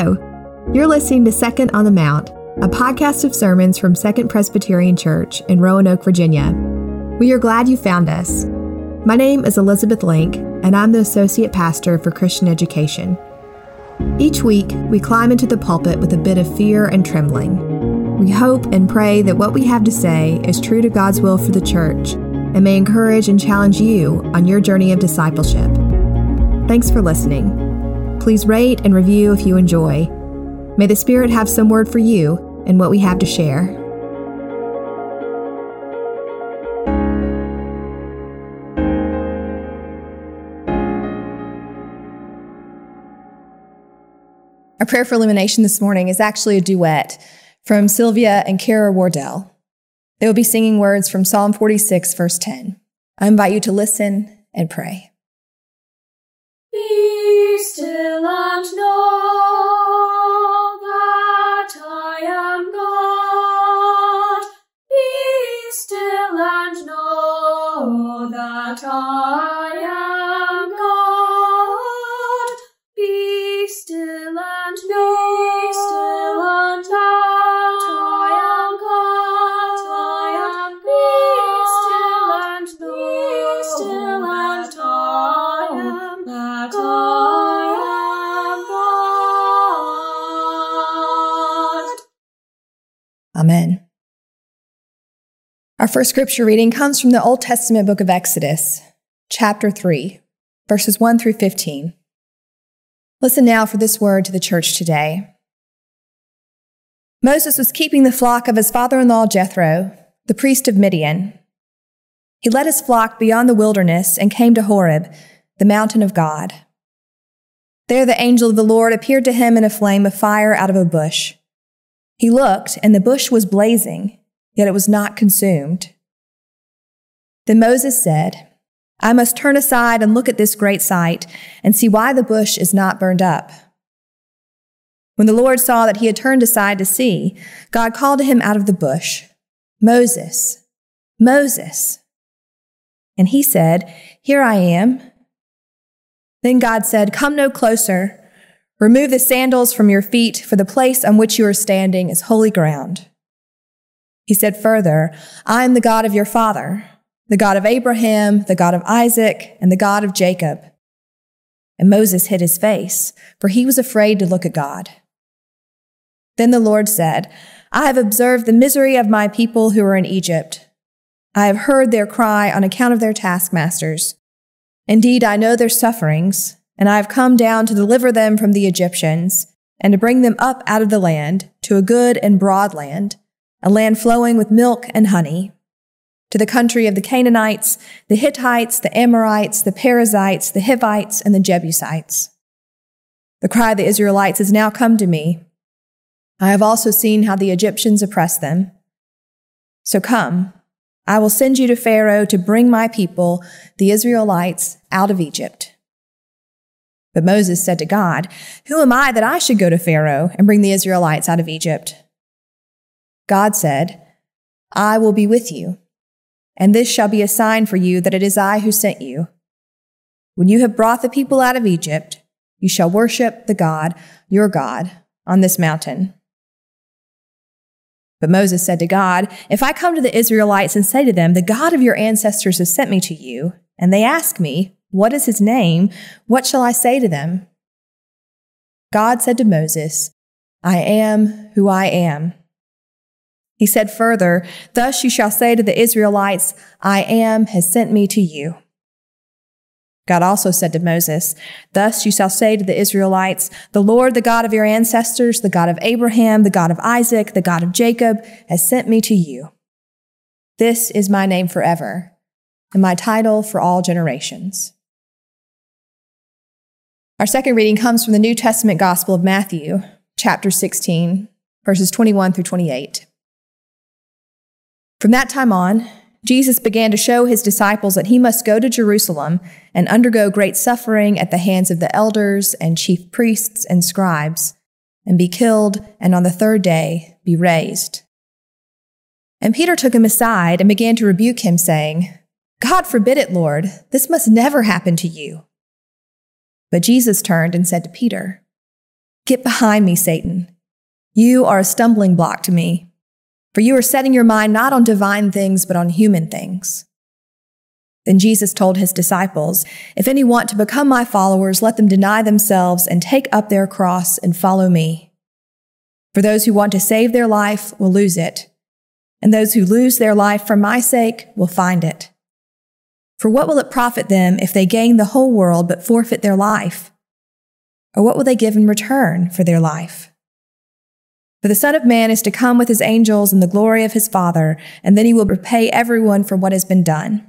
You're listening to Second on the Mount, a podcast of sermons from Second Presbyterian Church in Roanoke, Virginia. We are glad you found us. My name is Elizabeth Link, and I'm the Associate Pastor for Christian Education. Each week, we climb into the pulpit with a bit of fear and trembling. We hope and pray that what we have to say is true to God's will for the church and may encourage and challenge you on your journey of discipleship. Thanks for listening. Please rate and review if you enjoy. May the Spirit have some word for you and what we have to share. Our prayer for illumination this morning is actually a duet from Sylvia and Kara Wardell. They will be singing words from Psalm 46, verse 10. I invite you to listen and pray. Still and know first scripture reading comes from the Old Testament book of Exodus, chapter 3, verses 1 through 15. Listen now for this word to the church today. Moses was keeping the flock of his father in law Jethro, the priest of Midian. He led his flock beyond the wilderness and came to Horeb, the mountain of God. There the angel of the Lord appeared to him in a flame of fire out of a bush. He looked, and the bush was blazing, yet it was not consumed. Then Moses said, I must turn aside and look at this great sight and see why the bush is not burned up. When the Lord saw that he had turned aside to see, God called to him out of the bush, Moses, Moses. And he said, Here I am. Then God said, Come no closer. Remove the sandals from your feet, for the place on which you are standing is holy ground. He said further, I am the God of your father, the God of Abraham, the God of Isaac, and the God of Jacob. And Moses hid his face, for he was afraid to look at God. Then the Lord said, I have observed the misery of my people who are in Egypt. I have heard their cry on account of their taskmasters. Indeed, I know their sufferings, and I have come down to deliver them from the Egyptians, and to bring them up out of the land to a good and broad land, a land flowing with milk and honey, to the country of the Canaanites, the Hittites, the Amorites, the Perizzites, the Hivites, and the Jebusites. The cry of the Israelites has now come to me. I have also seen how the Egyptians oppress them. So come, I will send you to Pharaoh to bring my people, the Israelites, out of Egypt. But Moses said to God, Who am I that I should go to Pharaoh and bring the Israelites out of Egypt? God said, I will be with you, and this shall be a sign for you that it is I who sent you. When you have brought the people out of Egypt, you shall worship the God, your God, on this mountain. But Moses said to God, If I come to the Israelites and say to them, The God of your ancestors has sent me to you, and they ask me, What is his name? What shall I say to them? God said to Moses, I am who I am. He said further, Thus you shall say to the Israelites, I am has sent me to you. God also said to Moses, Thus you shall say to the Israelites, The Lord, the God of your ancestors, the God of Abraham, the God of Isaac, the God of Jacob, has sent me to you. This is my name forever, and my title for all generations. Our second reading comes from the New Testament Gospel of Matthew, chapter 16, verses 21 through 28. From that time on, Jesus began to show his disciples that he must go to Jerusalem and undergo great suffering at the hands of the elders and chief priests and scribes, and be killed, and on the third day be raised. And Peter took him aside and began to rebuke him, saying, God forbid it, Lord, this must never happen to you. But Jesus turned and said to Peter, Get behind me, Satan. You are a stumbling block to me, for you are setting your mind not on divine things, but on human things. Then Jesus told his disciples, If any want to become my followers, let them deny themselves and take up their cross and follow me. For those who want to save their life will lose it, and those who lose their life for my sake will find it. For what will it profit them if they gain the whole world but forfeit their life? Or what will they give in return for their life? For the Son of Man is to come with his angels in the glory of his Father, and then he will repay everyone for what has been done.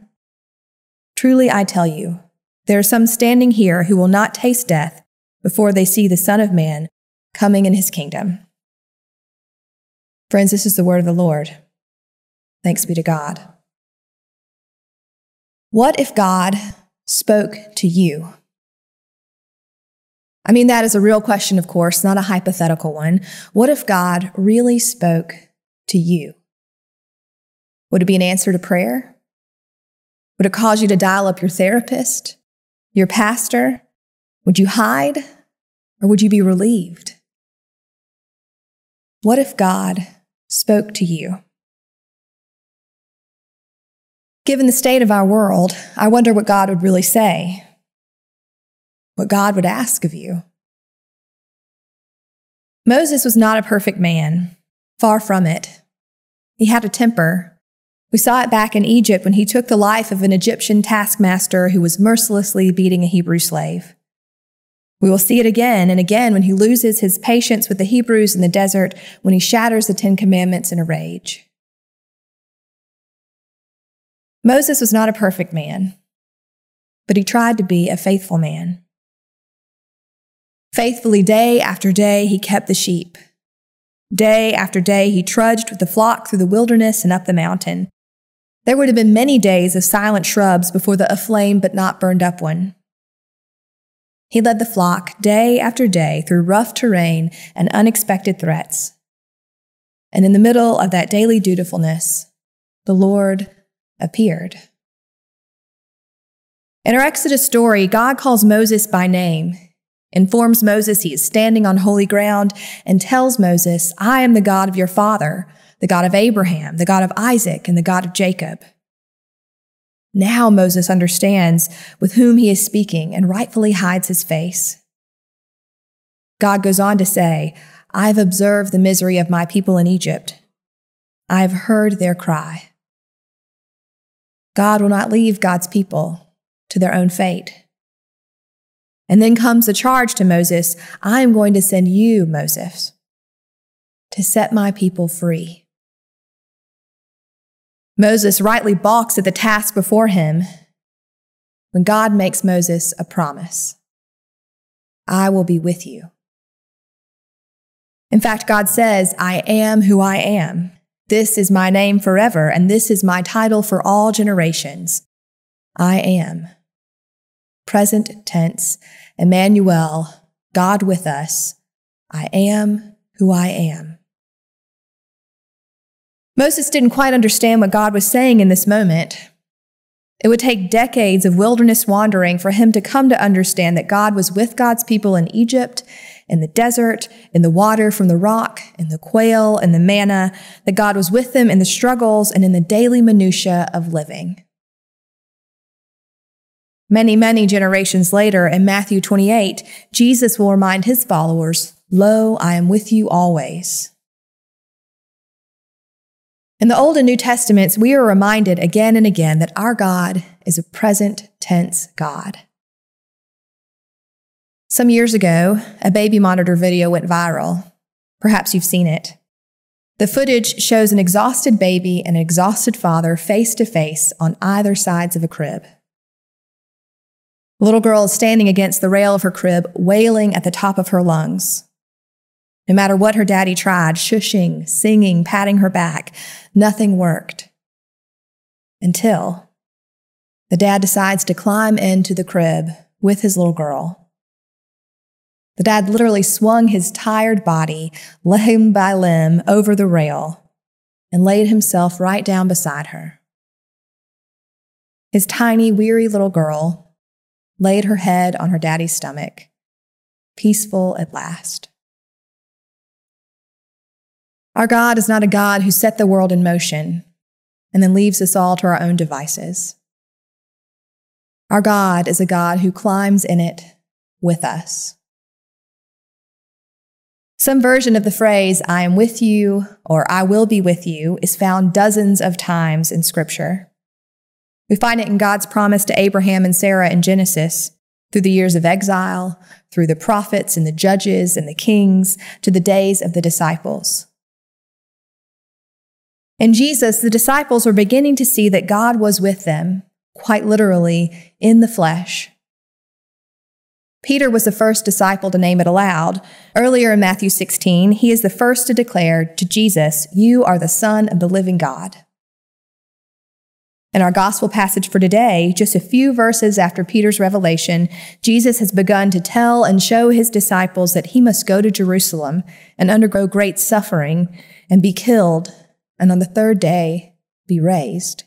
Truly, I tell you, there are some standing here who will not taste death before they see the Son of Man coming in his kingdom. Friends, this is the word of the Lord. Thanks be to God. What if God spoke to you? I mean, that is a real question, of course, not a hypothetical one. What if God really spoke to you? Would it be an answer to prayer? Would it cause you to dial up your therapist, your pastor? Would you hide or would you be relieved? What if God spoke to you? Given the state of our world, I wonder what God would really say, what God would ask of you. Moses was not a perfect man, far from it. He had a temper we saw it back in Egypt when he took the life of an Egyptian taskmaster who was mercilessly beating a Hebrew slave. We will see it again and again when he loses his patience with the Hebrews in the desert, when he shatters the Ten Commandments in a rage. Moses was not a perfect man, but he tried to be a faithful man. Faithfully, day after day, he kept the sheep. Day after day, he trudged with the flock through the wilderness and up the mountain, there would have been many days of silent shrubs before the aflame but not burned up one. He led the flock day after day through rough terrain and unexpected threats. And in the middle of that daily dutifulness, the Lord appeared. In our Exodus story, God calls Moses by name, informs Moses he is standing on holy ground, and tells Moses, I am the God of your father the God of Abraham, the God of Isaac, and the God of Jacob. Now Moses understands with whom he is speaking and rightfully hides his face. God goes on to say, I've observed the misery of my people in Egypt. I have heard their cry. God will not leave God's people to their own fate. And then comes the charge to Moses I am going to send you, Moses, to set my people free. Moses rightly balks at the task before him when God makes Moses a promise I will be with you. In fact, God says, I am who I am. This is my name forever, and this is my title for all generations. I am. Present tense, Emmanuel, God with us. I am who I am. Moses didn't quite understand what God was saying in this moment. It would take decades of wilderness wandering for him to come to understand that God was with God's people in Egypt, in the desert, in the water from the rock, in the quail and the manna, that God was with them in the struggles and in the daily minutiae of living. Many, many generations later, in Matthew 28, Jesus will remind his followers, Lo, I am with you always in the Old and New Testaments, we are reminded again and again that our God is a present tense God. Some years ago, a baby monitor video went viral. Perhaps you've seen it. The footage shows an exhausted baby and an exhausted father face to face on either sides of a crib. The little girl is standing against the rail of her crib, wailing at the top of her lungs. No matter what her daddy tried, shushing, singing, patting her back, nothing worked. Until the dad decides to climb into the crib with his little girl. The dad literally swung his tired body, limb by limb, over the rail and laid himself right down beside her. His tiny, weary little girl laid her head on her daddy's stomach, peaceful at last. Our God is not a God who set the world in motion and then leaves us all to our own devices. Our God is a God who climbs in it with us. Some version of the phrase, I am with you or I will be with you, is found dozens of times in Scripture. We find it in God's promise to Abraham and Sarah in Genesis, through the years of exile, through the prophets and the judges and the kings, to the days of the disciples. In Jesus, the disciples were beginning to see that God was with them, quite literally, in the flesh. Peter was the first disciple to name it aloud. Earlier in Matthew 16, he is the first to declare to Jesus, You are the Son of the living God. In our gospel passage for today, just a few verses after Peter's revelation, Jesus has begun to tell and show his disciples that he must go to Jerusalem and undergo great suffering and be killed, and on the third day be raised.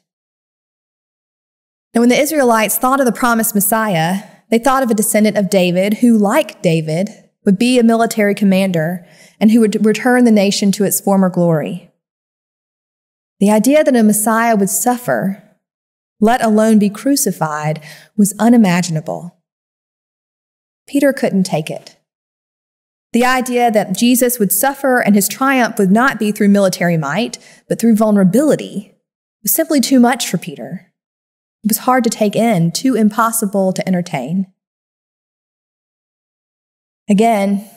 Now, when the Israelites thought of the promised Messiah, they thought of a descendant of David who, like David, would be a military commander and who would return the nation to its former glory. The idea that a Messiah would suffer, let alone be crucified, was unimaginable. Peter couldn't take it. The idea that Jesus would suffer and his triumph would not be through military might, but through vulnerability, was simply too much for Peter. It was hard to take in, too impossible to entertain. Again,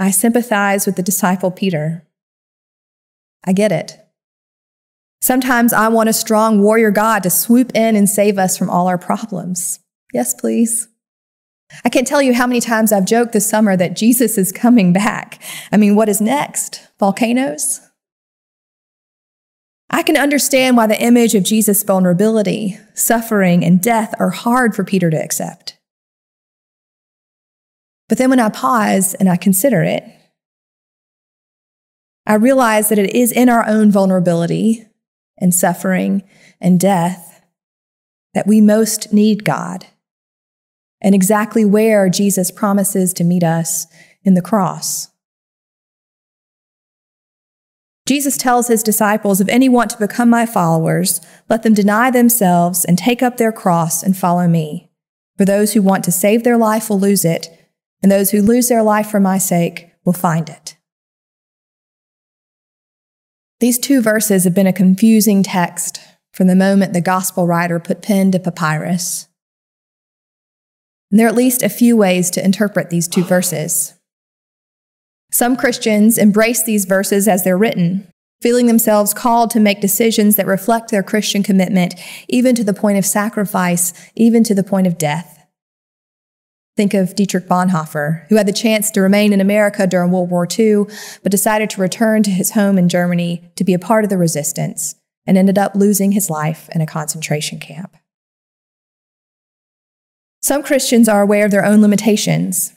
I sympathize with the disciple Peter. I get it. Sometimes I want a strong warrior God to swoop in and save us from all our problems. Yes, please. I can't tell you how many times I've joked this summer that Jesus is coming back. I mean, what is next? Volcanoes? I can understand why the image of Jesus' vulnerability, suffering, and death are hard for Peter to accept. But then when I pause and I consider it, I realize that it is in our own vulnerability and suffering and death that we most need God, and exactly where Jesus promises to meet us in the cross. Jesus tells his disciples, If any want to become my followers, let them deny themselves and take up their cross and follow me. For those who want to save their life will lose it, and those who lose their life for my sake will find it. These two verses have been a confusing text from the moment the gospel writer put pen to papyrus. And there are at least a few ways to interpret these two verses. Some Christians embrace these verses as they're written, feeling themselves called to make decisions that reflect their Christian commitment, even to the point of sacrifice, even to the point of death. Think of Dietrich Bonhoeffer, who had the chance to remain in America during World War II, but decided to return to his home in Germany to be a part of the resistance and ended up losing his life in a concentration camp. Some Christians are aware of their own limitations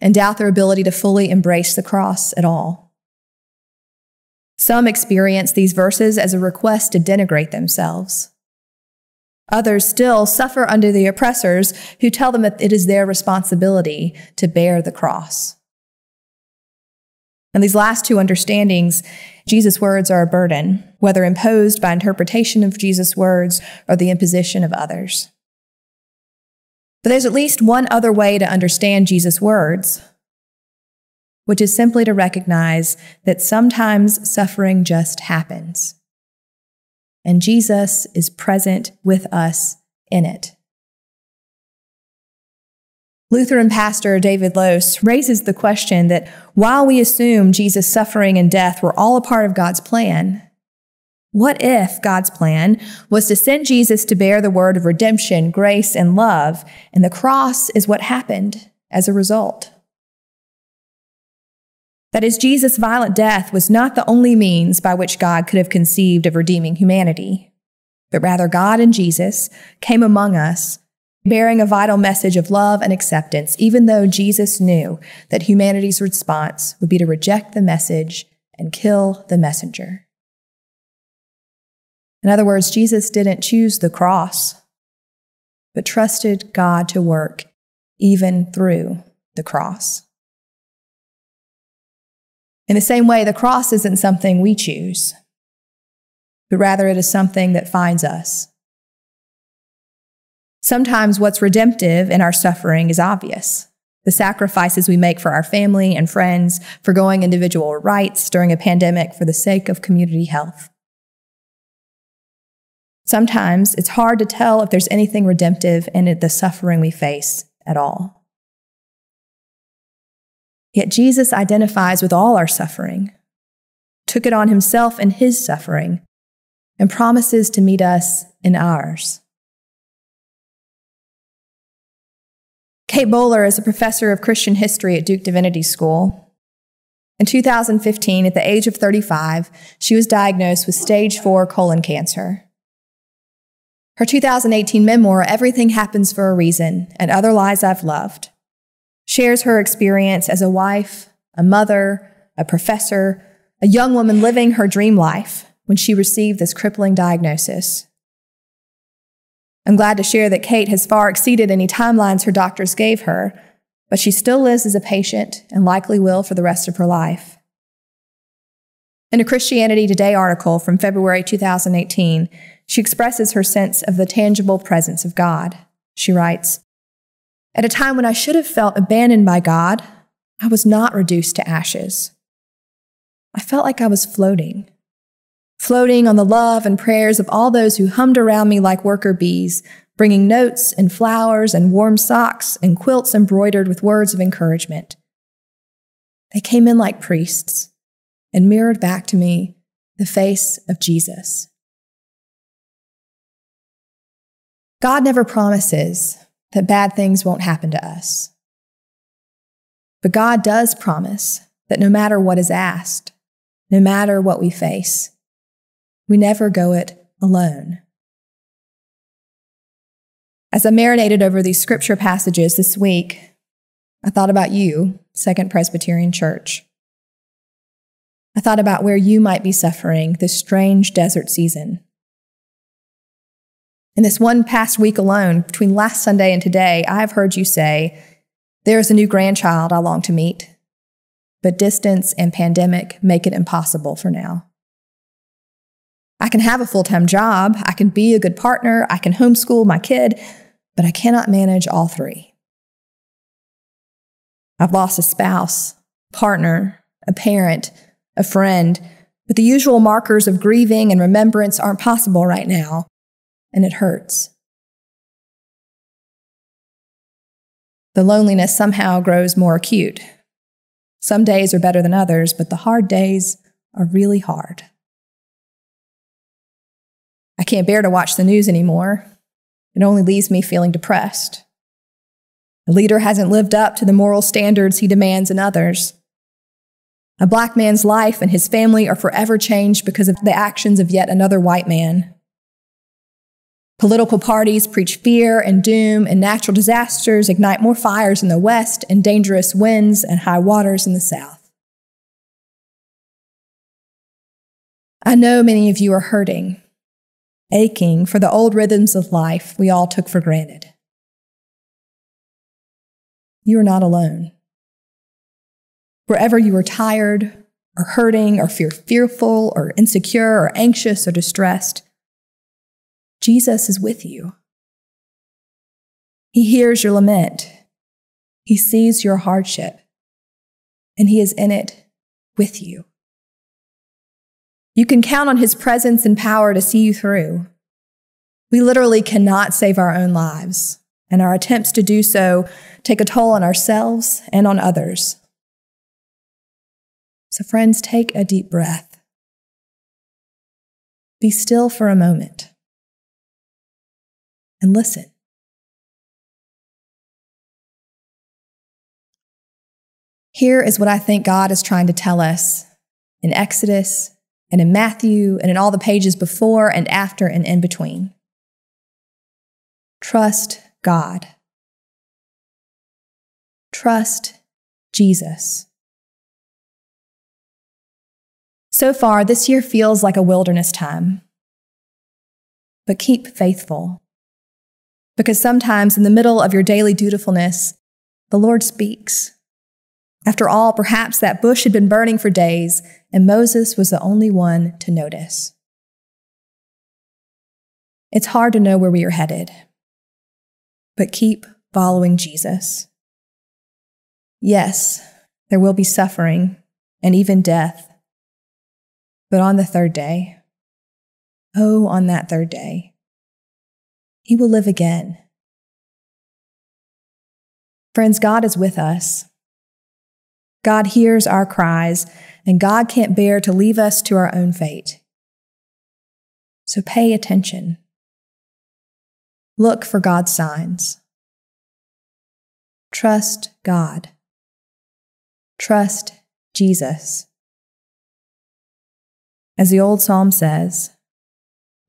and doubt their ability to fully embrace the cross at all. Some experience these verses as a request to denigrate themselves. Others still suffer under the oppressors who tell them that it is their responsibility to bear the cross. And these last two understandings, Jesus' words are a burden, whether imposed by interpretation of Jesus' words or the imposition of others. But there's at least one other way to understand Jesus' words, which is simply to recognize that sometimes suffering just happens. And Jesus is present with us in it. Lutheran pastor David Lose raises the question that while we assume Jesus' suffering and death were all a part of God's plan, what if God's plan was to send Jesus to bear the word of redemption, grace, and love, and the cross is what happened as a result? That is, Jesus' violent death was not the only means by which God could have conceived of redeeming humanity, but rather God and Jesus came among us, bearing a vital message of love and acceptance, even though Jesus knew that humanity's response would be to reject the message and kill the messenger. In other words, Jesus didn't choose the cross, but trusted God to work even through the cross. In the same way, the cross isn't something we choose, but rather it is something that finds us. Sometimes what's redemptive in our suffering is obvious. The sacrifices we make for our family and friends, forgoing individual rights during a pandemic for the sake of community health. Sometimes it's hard to tell if there's anything redemptive in the suffering we face at all. Yet Jesus identifies with all our suffering, took it on himself in his suffering, and promises to meet us in ours. Kate Bowler is a professor of Christian history at Duke Divinity School. In 2015, at the age of 35, she was diagnosed with stage 4 colon cancer. Her 2018 memoir, Everything Happens for a Reason and Other Lies I've Loved, shares her experience as a wife, a mother, a professor, a young woman living her dream life when she received this crippling diagnosis. I'm glad to share that Kate has far exceeded any timelines her doctors gave her, but she still lives as a patient and likely will for the rest of her life. In a Christianity Today article from February 2018, she expresses her sense of the tangible presence of God. She writes, At a time when I should have felt abandoned by God, I was not reduced to ashes. I felt like I was floating, floating on the love and prayers of all those who hummed around me like worker bees, bringing notes and flowers and warm socks and quilts embroidered with words of encouragement. They came in like priests and mirrored back to me the face of Jesus. God never promises that bad things won't happen to us. But God does promise that no matter what is asked, no matter what we face, we never go it alone. As I marinated over these scripture passages this week, I thought about you, Second Presbyterian Church. I thought about where you might be suffering this strange desert season in this one past week alone, between last Sunday and today, I have heard you say, There is a new grandchild I long to meet, but distance and pandemic make it impossible for now. I can have a full time job, I can be a good partner, I can homeschool my kid, but I cannot manage all three. I've lost a spouse, partner, a parent, a friend, but the usual markers of grieving and remembrance aren't possible right now and it hurts. The loneliness somehow grows more acute. Some days are better than others, but the hard days are really hard. I can't bear to watch the news anymore. It only leaves me feeling depressed. A leader hasn't lived up to the moral standards he demands in others. A black man's life and his family are forever changed because of the actions of yet another white man. Political parties preach fear and doom, and natural disasters ignite more fires in the West and dangerous winds and high waters in the South. I know many of you are hurting, aching for the old rhythms of life we all took for granted. You are not alone. Wherever you are tired, or hurting, or fear fearful, or insecure, or anxious, or distressed, Jesus is with you. He hears your lament. He sees your hardship, and He is in it with you. You can count on His presence and power to see you through. We literally cannot save our own lives, and our attempts to do so take a toll on ourselves and on others. So, friends, take a deep breath. Be still for a moment and listen. Here is what I think God is trying to tell us in Exodus and in Matthew and in all the pages before and after and in between. Trust God. Trust Jesus. So far, this year feels like a wilderness time. But keep faithful. Because sometimes in the middle of your daily dutifulness, the Lord speaks. After all, perhaps that bush had been burning for days, and Moses was the only one to notice. It's hard to know where we are headed, but keep following Jesus. Yes, there will be suffering and even death, but on the third day, oh, on that third day, he will live again. Friends, God is with us. God hears our cries, and God can't bear to leave us to our own fate. So pay attention. Look for God's signs. Trust God. Trust Jesus. As the old psalm says,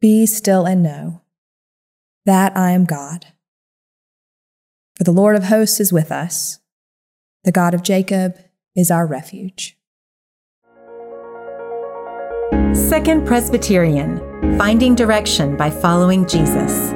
Be still and know that I am God. For the Lord of hosts is with us, the God of Jacob is our refuge. Second Presbyterian Finding Direction by Following Jesus.